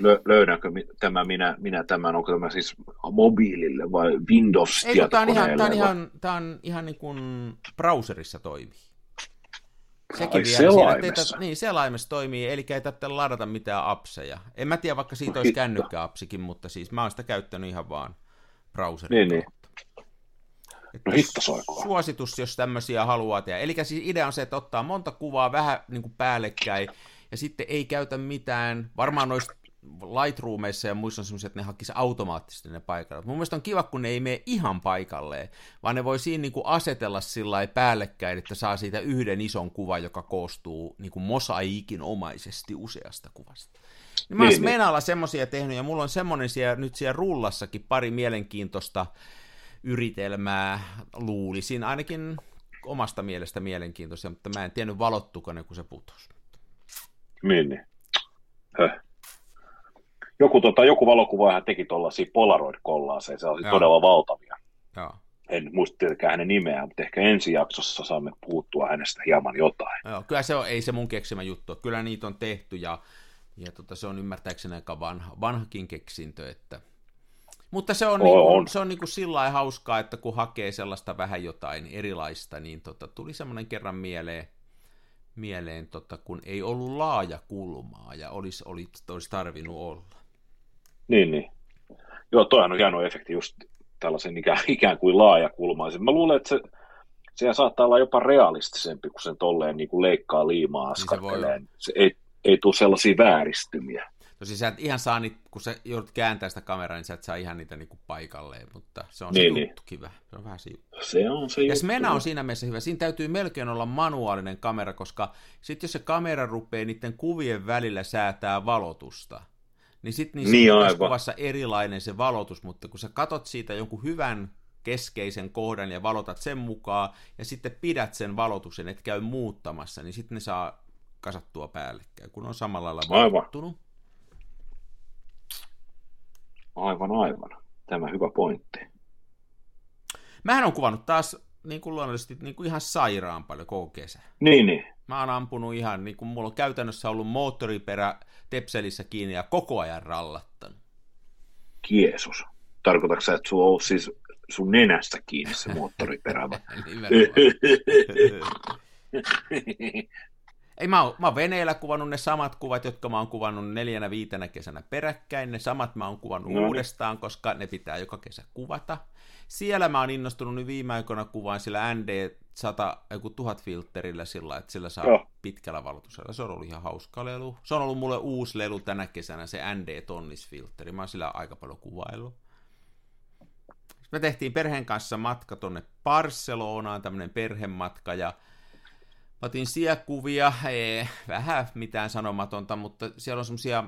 Lö- löydänkö tämä minä, minä tämän, onko tämä siis mobiilille vai Windows Ei, tää on ihan, tää on ihan, tää on ihan niin kuin browserissa toimii. Sekin Ai, vielä siinä, selaimessa. että ei, niin, selaimessa toimii, eli ei tarvitse ladata mitään appseja. En mä tiedä, vaikka siitä No olisi kännykkäapsikin, mutta siis mä oon sitä käyttänyt ihan vaan browserin Niin, niin. Että No hitto. Suositus, jos tämmöisiä haluaa tehdä. Eli siis idea on se, että ottaa monta kuvaa vähän niin kuin päällekkäin, ja sitten ei käytä mitään, varmaan noissa Lightroomeissa ja muissa on semmoisia, että ne hakisi automaattisesti ne paikalle. Mun mielestä on kiva, kun ne ei mene ihan paikalleen, vaan ne voi siinä niin kuin asetella sillä päällekkäin, että saa siitä yhden ison kuvan, joka koostuu niin kuin mosaiikin omaisesti useasta kuvasta. Niin mä oon Niin, niin. Smenalla semmoisia tehnyt, ja mulla on semmoinen siellä, nyt siellä rullassakin pari mielenkiintoista yritelmää luulisin, ainakin omasta mielestä mielenkiintoisia, mutta mä en tiennyt valottuko ne, kun se putosi. Niin, niin. Höh. Joku, tota, joku valokuvaaja teki tuollaisia Polaroid-kollaaseja, se oli Joo. todella valtavia. Joo. En muista tietenkään hänen nimeään, mutta ehkä ensi jaksossa saamme puuttua hänestä hieman jotain. Joo, kyllä se on, ei se mun keksimä juttu. Kyllä niitä on tehty ja, ja tota, se on ymmärtääkseni aika vanha, vanhakin keksintö. Että... Mutta se on, On, niin kuin, on. se on niin kuin sillä lailla hauskaa, että kun hakee sellaista vähän jotain erilaista, niin tota, tuli semmoinen kerran mieleen, mieleen, tota, kun ei ollut laaja kulmaa ja olisi, olisi, olisi tarvinnut olla. Niin, niin. Joo, toihan on hieno efekti just tällaisen ikään, ikään kuin laajakulmaisen. Mä luulen, että se, se saattaa olla jopa realistisempi, kun sen tolleen niin kuin leikkaa liimaa askarteleen. Niin se, se ei, ei tule sellaisia vääristymiä. No siis sä et ihan saa niitä, kun sä joudut kääntää sitä kameraa, niin sä et saa ihan niitä niinku paikalleen, mutta se on niin, se juttu niin. Se on vähän se juttu. Se on se ja juttu. Smena on siinä mielessä hyvä. Siinä täytyy melkein olla manuaalinen kamera, koska sitten jos se kamera rupeaa niiden kuvien välillä säätää valotusta, niin sitten niissä niin, on kuvassa erilainen se valotus, mutta kun sä katot siitä jonkun hyvän keskeisen kohdan ja valotat sen mukaan, ja sitten pidät sen valotuksen, et käy muuttamassa, niin sitten ne saa kasattua päällekkäin, kun on samalla lailla valottunut. Aivan, aivan. Tämä hyvä pointti. Mähän on kuvannut taas niin kuin luonnollisesti niin kuin ihan sairaan paljon koko kesä. Niin, niin. Mä oon ampunut ihan, niin kuin mulla on käytännössä ollut moottoriperä tepselissä kiinni ja koko ajan rallattanut. Kiesus. Tarkoitatko sä, että sun on siis sun nenästä kiinni se moottoriperä? Ei, mä oon, mä oon veneellä kuvannut ne samat kuvat, jotka mä oon kuvannut neljänä viitenä kesänä peräkkäin. Ne samat mä oon kuvannut no, uudestaan, koska ne pitää joka kesä kuvata. Siellä mä oon innostunut nyt viime aikoina kuvaan sillä ND 100, joku 1000 filterillä sillä, että sillä saa Joo. pitkällä valotusella. Se on ollut ihan hauska lelu. Se on ollut mulle uusi lelu tänä kesänä, se ND Tonnis-filteri. Mä oon sillä aika paljon kuvaillut. Me tehtiin perheen kanssa matka tonne Barcelonaan, tämmönen perhematka, ja otin siellä kuvia, ei, vähän mitään sanomatonta, mutta siellä on semmosia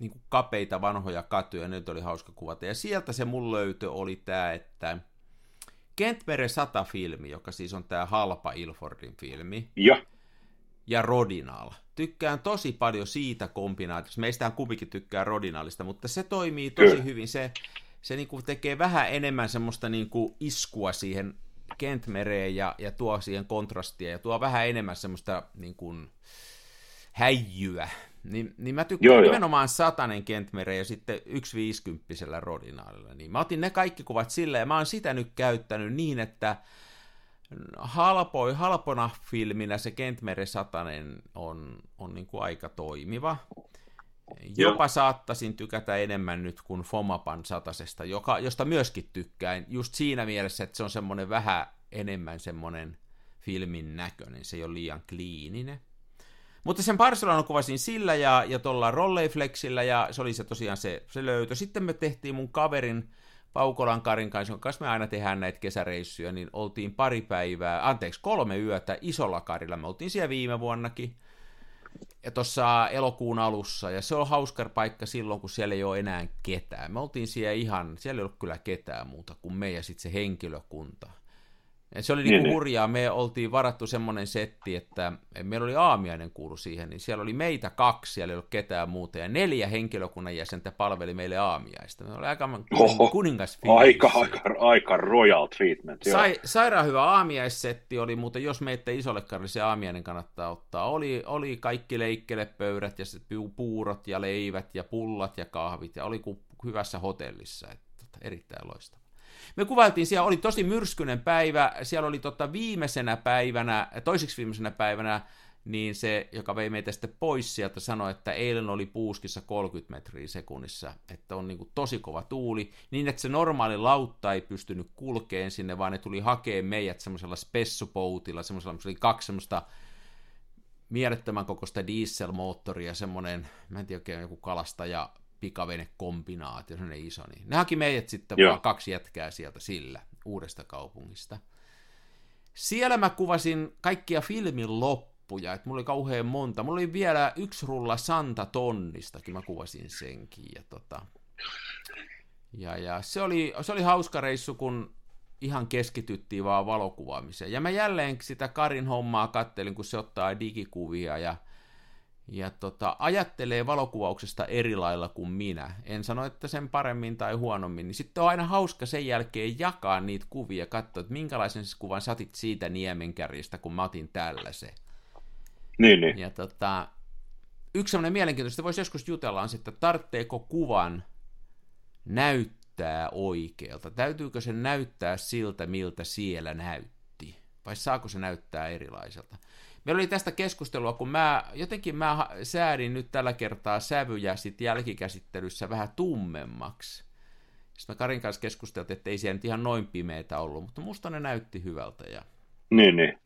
niin kapeita vanhoja katuja, nyt oli hauska kuvata. Ja sieltä se mun löytö oli tämä, että Kentmere 100-filmi, joka siis on tämä halpa Ilfordin filmi. Ja. Ja Rodinal. Tykkään tosi paljon siitä kombinaatiosta. Meistähän kumpikin tykkää Rodinalista, mutta se toimii tosi Kyllä. hyvin. Se, se niinku tekee vähän enemmän semmoista niinku iskua siihen Kentmereen ja, ja tuo siihen kontrastia ja tuo vähän enemmän semmoista niin kuin, häijyä. Niin, niin mä tykkään joo, nimenomaan joo. satanen Kentmere ja sitten yksi viisikymppisellä Rodinaalilla. Niin mä otin ne kaikki kuvat silleen ja mä oon sitä nyt käyttänyt niin, että halpoi, halpona filminä se Kentmere satanen on, on niin kuin aika toimiva. Jopa Joo. saattaisin tykätä enemmän nyt kuin Fomapan satasesta, joka, josta myöskin tykkään, just siinä mielessä, että se on semmoinen vähän enemmän semmoinen filmin näköinen, se ei ole liian kliininen. Mutta sen Barcelona kuvasin sillä ja, ja tuolla Rolleiflexillä ja se oli se tosiaan se, se löytö. Sitten me tehtiin mun kaverin Paukolan Karin kanssa, jonka kanssa me aina tehdään näitä kesäreissuja, niin oltiin pari päivää, anteeksi kolme yötä isolla karilla. Me oltiin siellä viime vuonnakin ja tuossa elokuun alussa, ja se on hauska paikka silloin, kun siellä ei ole enää ketään. Me oltiin siellä ihan, siellä ei ollut kyllä ketään muuta kuin me ja sitten se henkilökunta. Se oli niin, niin hurjaa, me oltiin varattu semmoinen setti, että meillä oli aamiainen kuulu siihen, niin siellä oli meitä kaksi, siellä ei ollut ketään muuta, ja neljä henkilökunnan jäsentä palveli meille aamiaista. Me oli aika kuningas aika, aika, aika royal treatment. Sai, sairaan hyvä aamiaissetti oli, mutta jos meitä isolle karille se aamiainen kannattaa ottaa. Oli, oli kaikki leikkelepöydät ja puurot ja leivät ja pullat ja kahvit, ja oli kuin hyvässä hotellissa, että tota, erittäin loistava. Me kuvailtiin, siellä oli tosi myrskyinen päivä, siellä oli tota viimeisenä päivänä, toiseksi viimeisenä päivänä, niin se, joka vei meitä sitten pois sieltä, sanoi, että eilen oli puuskissa 30 metriä sekunnissa, että on niin kuin tosi kova tuuli, niin että se normaali lautta ei pystynyt kulkeen sinne, vaan ne tuli hakea meidät semmoisella spessupoutilla, semmoisella, oli kaksi semmoista mielettömän kokoista dieselmoottoria, semmoinen, mä en tiedä oikein, joku kalastaja pikavene-kombinaatio, sellainen iso, niin ne haki meidät sitten Joo. vaan kaksi jätkää sieltä sillä uudesta kaupungista. Siellä mä kuvasin kaikkia filmin loppuja, että mulla oli kauhean monta. Mulla oli vielä yksi rulla Santa Tonnistakin, mä kuvasin senkin. Ja, tota, ja, ja se, oli, se oli hauska reissu, kun ihan keskityttiin vaan valokuvaamiseen. Ja mä jälleen sitä Karin hommaa kattelin, kun se ottaa digikuvia ja ja tota, ajattelee valokuvauksesta eri lailla kuin minä. En sano, että sen paremmin tai huonommin. Niin sitten on aina hauska sen jälkeen jakaa niitä kuvia ja katsoa, että minkälaisen siis kuvan satit siitä niemenkärjistä, kun mä otin tällaisen. Niin, niin. Ja tota, yksi sellainen mielenkiintoista, voisi joskus jutella, on se, että tarvitseeko kuvan näyttää oikealta? Täytyykö se näyttää siltä, miltä siellä näytti? Vai saako se näyttää erilaiselta? Meillä oli tästä keskustelua, kun mä jotenkin mä säädin nyt tällä kertaa sävyjä sit jälkikäsittelyssä vähän tummemmaksi. Sitten me Karin kanssa keskusteltiin, että ei siellä nyt ihan noin pimeitä ollut, mutta musta ne näytti hyvältä. Ja... Niin, niin.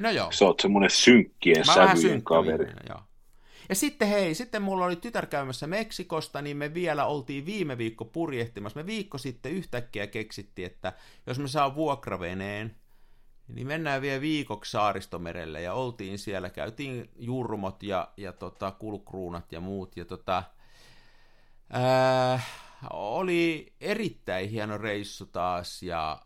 No joo. Sä oot semmoinen synkkien Mä sävyjen kaveri. joo. Ja sitten hei, sitten mulla oli tytär käymässä Meksikosta, niin me vielä oltiin viime viikko purjehtimassa. Me viikko sitten yhtäkkiä keksittiin, että jos me saa vuokraveneen, niin mennään vielä viikoksi saaristomerelle ja oltiin siellä, käytiin jurmot ja, ja tota, kulkruunat ja muut. Ja tota, ää, oli erittäin hieno reissu taas ja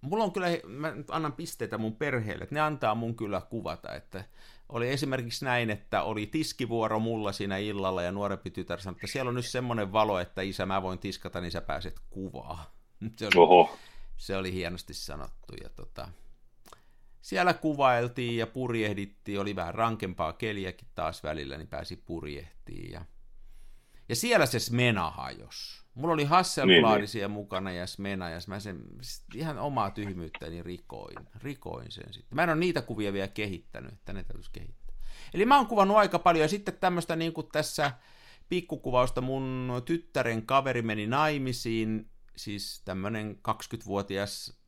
mulla on kyllä, mä annan pisteitä mun perheelle, että ne antaa mun kyllä kuvata, että oli esimerkiksi näin, että oli tiskivuoro mulla siinä illalla ja nuorempi tytär sanoi, että siellä on nyt semmoinen valo, että isä mä voin tiskata, niin sä pääset kuvaa. Se oli, Oho. se oli hienosti sanottu ja tota, siellä kuvailtiin ja purjehdittiin, oli vähän rankempaa keliäkin taas välillä, niin pääsi purjehtiin ja, ja siellä se Smena hajos. Mulla oli Hasselbladisia niin, mukana ja Smena, ja mä sen ihan omaa tyhmyyttäni rikoin, rikoin sen sitten. Mä en ole niitä kuvia vielä kehittänyt, että ne täytyisi kehittää. Eli mä oon kuvannut aika paljon, ja sitten tämmöistä niin kuin tässä pikkukuvausta mun tyttären kaveri meni naimisiin, siis tämmöinen 20-vuotias tyttö.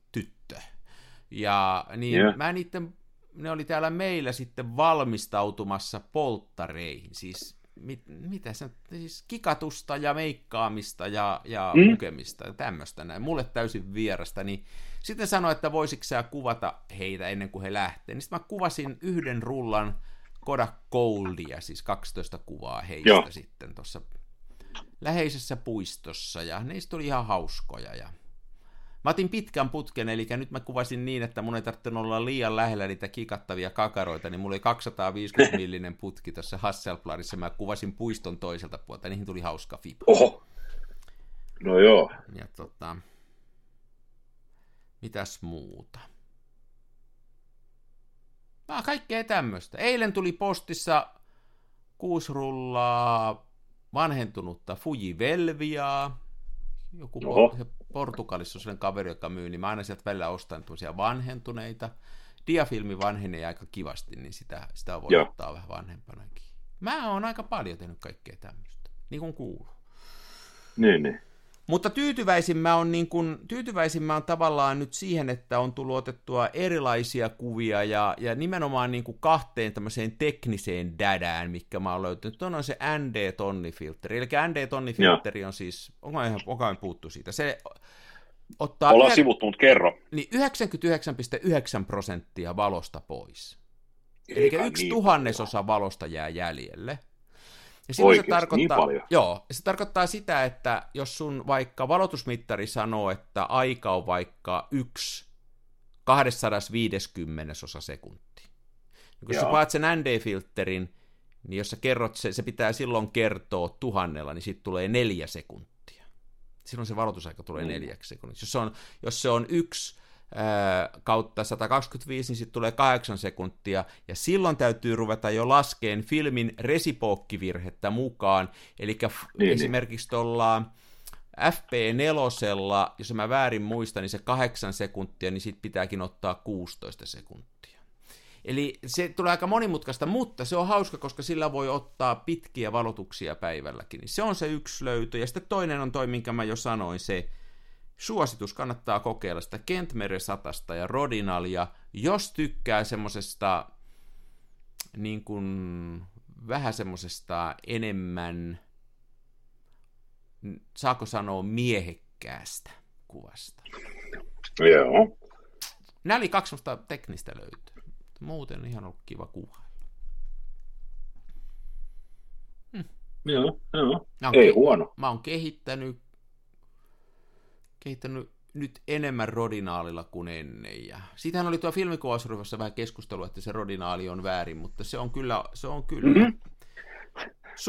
Ja niin yeah. mä niitten, ne oli täällä meillä sitten valmistautumassa polttareihin, siis mit, mitä se siis kikatusta ja meikkaamista ja, ja mm. lukemista ja tämmöistä näin, mulle täysin vierasta, niin sitten sanoi, että voisitko sä kuvata heitä ennen kuin he lähtee. Niin sitten mä kuvasin yhden rullan Kodak Goldia, siis 12 kuvaa heistä Joo. sitten tuossa läheisessä puistossa, ja niistä tuli ihan hauskoja, ja Mä otin pitkän putken, eli nyt mä kuvasin niin, että mun ei tarvitse olla liian lähellä niitä kikattavia kakaroita, niin mulla oli 250 millinen putki tuossa Hasselbladissa, mä kuvasin puiston toiselta puolta, niihin tuli hauska fiba. Oho. No joo. Ja tota, mitäs muuta? Ah, kaikkea tämmöistä. Eilen tuli postissa kuusi rullaa vanhentunutta Fuji Velviaa. Joku Oho. Portugalissa on sellainen kaveri, joka myy, niin mä aina sieltä välillä ostan tuollaisia vanhentuneita. Diafilmi vanhenee aika kivasti, niin sitä, sitä voi Joo. ottaa vähän vanhempanakin. Mä oon aika paljon tehnyt kaikkea tämmöistä, niin kuin kuuluu. Niin, niin. Mutta tyytyväisin mä, on niin kun, tyytyväisin mä on tavallaan nyt siihen, että on tullut otettua erilaisia kuvia ja, ja nimenomaan niin kuin kahteen tämmöiseen tekniseen dädään, mikä mä oon löytänyt. Tuon on se ND-tonnifiltteri. Eli ND-tonnifiltteri on siis, onko ihan onko puuttu siitä, se ottaa... Ollaan yhä, sivuttu, mutta kerro. Niin 99,9 prosenttia valosta pois. Eli yksi niin tuhannesosa valosta jää jäljelle. Ja silloin Oikeasti, se tarkoittaa, niin paljon? Joo, se tarkoittaa sitä, että jos sun vaikka valotusmittari sanoo, että aika on vaikka yksi 250 osa sekuntia. Ja kun joo. sä paat sen ND-filterin, niin jos sä kerrot, se, se pitää silloin kertoa tuhannella, niin siitä tulee neljä sekuntia. Silloin se valotusaika tulee mm. neljäksi sekunniksi. Jos se on, jos se on yksi kautta 125, niin sitten tulee 8 sekuntia, ja silloin täytyy ruveta jo laskeen filmin resipookkivirhettä mukaan, eli niin, niin, esimerkiksi tuolla FP4, jos mä väärin muistan, niin se 8 sekuntia, niin sitten pitääkin ottaa 16 sekuntia. Eli se tulee aika monimutkaista, mutta se on hauska, koska sillä voi ottaa pitkiä valotuksia päivälläkin. Niin se on se yksi löytö. Ja sitten toinen on toi, minkä mä jo sanoin, se suositus kannattaa kokeilla sitä Kentmere satasta ja Rodinalia, jos tykkää semmosesta niin kuin, vähän semmosesta enemmän, saako sanoa miehekkäästä kuvasta. Joo. Nämä oli kaksi teknistä löytyä. Muuten ihan ollut kiva kuva. Hm. Joo, joo. Ei ke- huono. Mä oon kehittänyt kehittänyt nyt enemmän rodinaalilla kuin ennen. Ja siitähän oli tuo filmikuvausryhmässä vähän keskustelua, että se rodinaali on väärin, mutta se on kyllä, se on kyllä. Mm-hmm.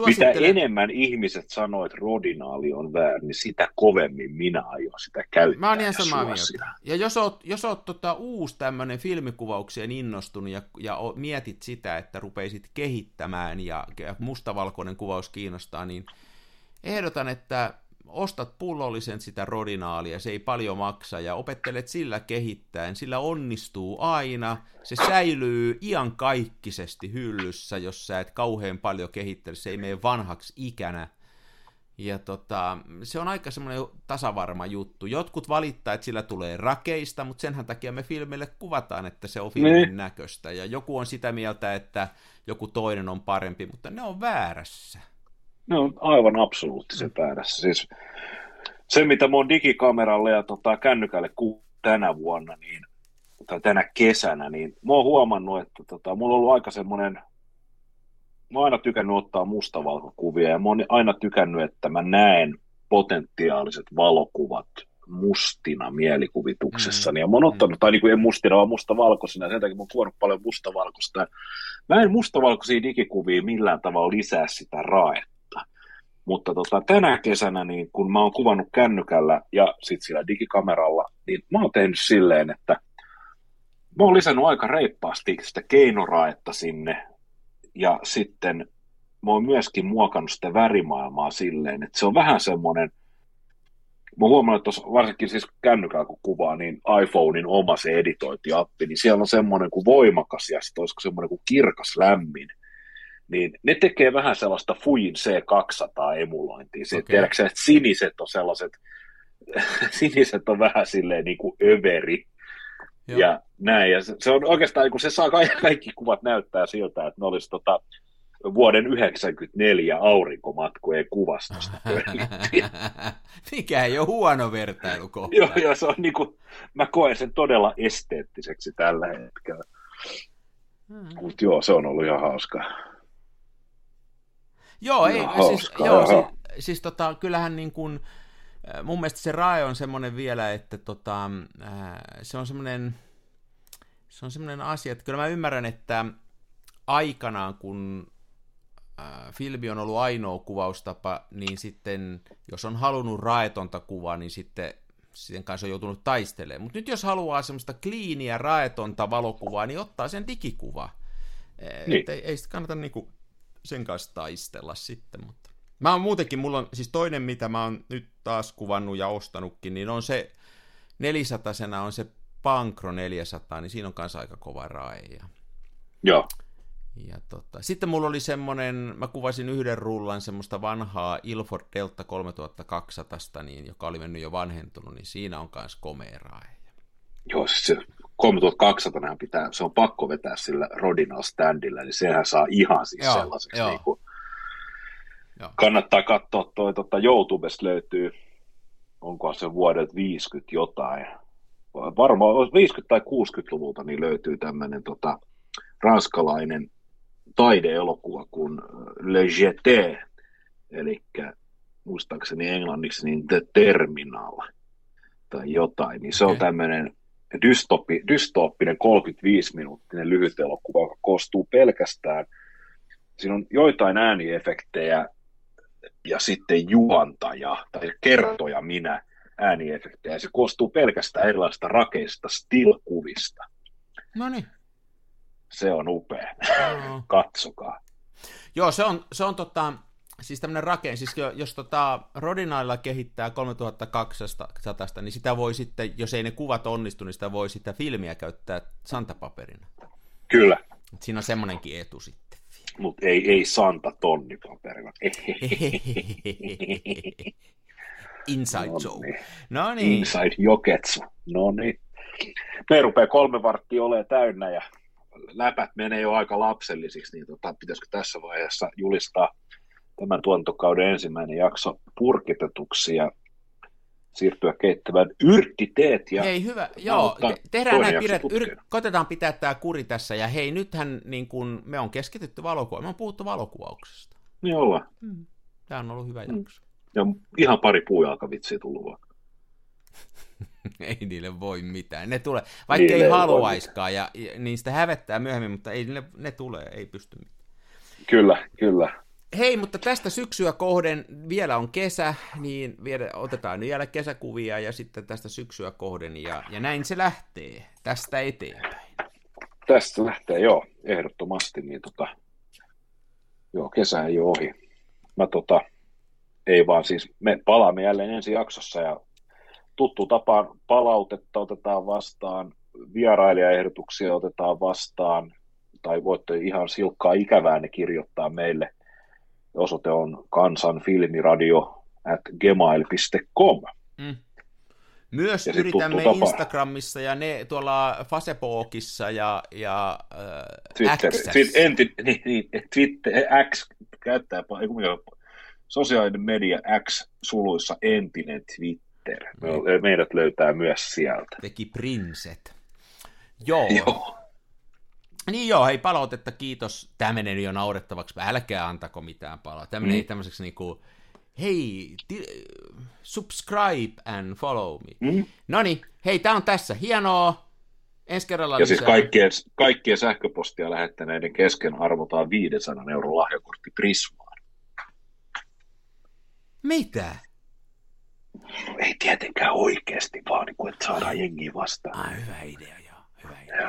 Mitä enemmän ihmiset sanoo, että rodinaali on väärin, niin sitä kovemmin minä aion sitä käyttää. Mä oon ihan samaa mieltä. Ja jos oot, jos oot tota, uusi tämmöinen filmikuvaukseen innostunut ja, ja o, mietit sitä, että rupeisit kehittämään ja, ja mustavalkoinen kuvaus kiinnostaa, niin ehdotan, että ostat pullollisen sitä rodinaalia, se ei paljon maksa, ja opettelet sillä kehittäen, sillä onnistuu aina, se säilyy iankaikkisesti hyllyssä, jos sä et kauhean paljon kehittele, se ei mene vanhaksi ikänä, ja tota, se on aika semmoinen tasavarma juttu. Jotkut valittaa, että sillä tulee rakeista, mutta senhän takia me filmille kuvataan, että se on filmin niin. näköistä. Ja joku on sitä mieltä, että joku toinen on parempi, mutta ne on väärässä. Ne on aivan absoluuttisen väärässä. Siis se, mitä mä oon digikameralle ja tota, kännykälle ku tänä vuonna, niin, tai tänä kesänä, niin mä oon huomannut, että tota, mulla on ollut aika semmoinen mä oon aina tykännyt ottaa mustavalkokuvia ja mä oon aina tykännyt, että mä näen potentiaaliset valokuvat mustina mielikuvituksessa. Mm. Ja mä oon ottanut, mm. tai niin kuin en mustina, vaan mustavalkoisina, sen takia mä oon paljon mustavalkoista. Mä en mustavalkoisia digikuvia millään tavalla lisää sitä raetta. Mutta tota, tänä kesänä, niin kun mä oon kuvannut kännykällä ja sitten sillä digikameralla, niin mä oon tehnyt silleen, että mä oon lisännyt aika reippaasti sitä keinoraetta sinne. Ja sitten mä oon myöskin muokannut sitä värimaailmaa silleen, että se on vähän semmoinen, mä huomannut, että varsinkin siis kännykällä kun kuvaa, niin iPhonein oma se editointiappi, niin siellä on semmoinen kuin voimakas ja sitten olisiko semmoinen kuin kirkas lämmin, niin ne tekee vähän sellaista Fujin C200 emulointia. Se, okay. Tiedätkö että siniset on sellaiset, siniset on vähän silleen niin kuin överi, Joo. ja näin. Ja se, se on oikeastaan, kun se saa kaikki, kaikki kuvat näyttää siltä, että ne olisi tota, vuoden 1994 aurinkomatkojen kuvastosta Mikä ei ole huono vertailukohta. joo, joo, se on niin kuin, mä koen sen todella esteettiseksi tällä hetkellä. Hmm. Mutta joo, se on ollut ihan hauskaa. Joo, ei, siis- hauskaa, siis, joo, siis, siis tota, kyllähän niin kuin, Äh, mun mielestä se rae on semmoinen vielä, että tota, äh, se on semmoinen, se on semmoinen asia, että kyllä mä ymmärrän, että aikanaan, kun äh, filmi on ollut ainoa kuvaustapa, niin sitten, jos on halunnut raetonta kuvaa, niin sitten sen kanssa on joutunut taistelemaan. Mutta nyt jos haluaa semmoista kliiniä, raetonta valokuvaa, niin ottaa sen digikuva. Niin. ei, ei sitä kannata niinku sen kanssa taistella sitten, mutta... Mä oon muutenkin, mulla on siis toinen, mitä mä oon nyt taas kuvannut ja ostanutkin, niin on se 400 on se Pankro 400, niin siinä on kanssa aika kova rae. Ja... Joo. Ja tota, sitten mulla oli semmonen, mä kuvasin yhden rullan semmoista vanhaa Ilford Delta 3200, niin, joka oli mennyt jo vanhentunut, niin siinä on myös komea rae. Joo, siis se 3200 pitää, se on pakko vetää sillä Rodinal standilla, niin sehän saa ihan siis joo, sellaiseksi joo. Niin kuin, Joo. Kannattaa katsoa, toi tota, YouTubesta löytyy, onko se vuodet 50 jotain, varmaan 50- tai 60-luvulta niin löytyy tämmöinen tota, ranskalainen taideelokuva kuin Le Jeté, eli muistaakseni englanniksi niin The Terminal tai jotain, niin se okay. on tämmöinen dystopi, dystooppinen 35-minuuttinen lyhyt elokuva, joka koostuu pelkästään, siinä on joitain ääniefektejä ja sitten juontaja tai kertoja minä ääniefektejä. Se koostuu pelkästään erilaisista rakeista still-kuvista. No niin. Se on upea. No. Katsokaa. Joo, se on, se on tota, siis tämmöinen rakenne, siis jos tota Rodinailla kehittää 3200, niin sitä voi sitten, jos ei ne kuvat onnistu, niin sitä voi sitä filmiä käyttää santapaperina. Kyllä. Siinä on semmoinenkin etu sitten mutta ei, ei Santa tonnipaperilla. Inside joke. Niin. No niin. Inside Joketsu. No niin. Me rupeaa kolme varttia olemaan täynnä ja läpät menee jo aika lapsellisiksi, niin tota, pitäisikö tässä vaiheessa julistaa tämän tuontokauden ensimmäinen jakso purkitetuksi ja siirtyä keittämään yrttiteet. Ja hei, hyvä. Joo, te- tehdään näin, pidet, yr- koitetaan pitää tämä kuri tässä. Ja hei, nythän niin kun, me on keskitytty valokuvaan, me on puhuttu valokuvauksesta. Niin ollaan. Hmm. Tämä on ollut hyvä hmm. jakso. Ja ihan pari puujalkavitsiä tullut vaan. ei niille voi mitään. Ne tulee, vaikka niille ei haluaiskaan, ja, ja niistä hävettää myöhemmin, mutta ei ne, ne tulee, ei pysty mitään. Kyllä, kyllä. Hei, mutta tästä syksyä kohden vielä on kesä, niin vielä, otetaan vielä kesäkuvia ja sitten tästä syksyä kohden ja, ja näin se lähtee tästä eteenpäin. Tästä lähtee, joo, ehdottomasti. Niin tota, joo, kesä ei ole ohi. Mä tota, ei vaan siis me palaamme jälleen ensi jaksossa ja tuttu tapaan palautetta otetaan vastaan, vierailijaehdotuksia otetaan vastaan, tai voitte ihan silkkaa ikävää ne kirjoittaa meille. Osoite on kansanfilmiradio at gmail.com. Mm. Myös ja yritämme Instagramissa ja ne tuolla Facebookissa ja, ja äh, Twitter, enti, niin, niin, Twitter, X käyttää, sosiaalinen media X suluissa entinen Twitter. Me, niin. meidät löytää myös sieltä. Teki prinset. Joo. Joo. Niin joo, hei palautetta, kiitos. Tämä menee jo naurettavaksi, älkää antako mitään palautetta. Tämä menee mm. tämmöiseksi niinku, hei, ti- subscribe and follow me. Mm. No niin, hei, tämä on tässä. Hienoa. Ensi kerralla Ja siis lisää. kaikkien, kaikkien sähköpostia lähettäneiden kesken arvotaan 500 euron lahjakortti Prismaan. Mitä? Ei tietenkään oikeasti, vaan niin kuin, että saadaan jengiä vastaan. Ah, hyvä idea.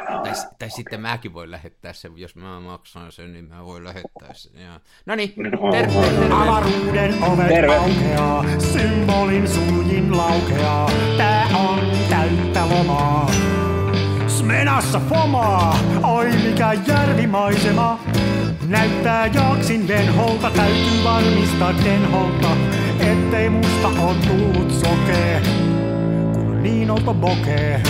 Tai, tai sitten mäkin voin lähettää sen, jos mä maksan sen, niin mä voin lähettää sen. Ja... No niin, no. terve. Avaruuden ovet terve. aukeaa, symbolin suljin laukeaa. Tää on täyttä lomaa. Smenassa fomaa, oi mikä järvimaisema. Näyttää jaksin venholta, täytyy varmistaa denholta, ettei musta on tullut sokee, kun niin olta bokee.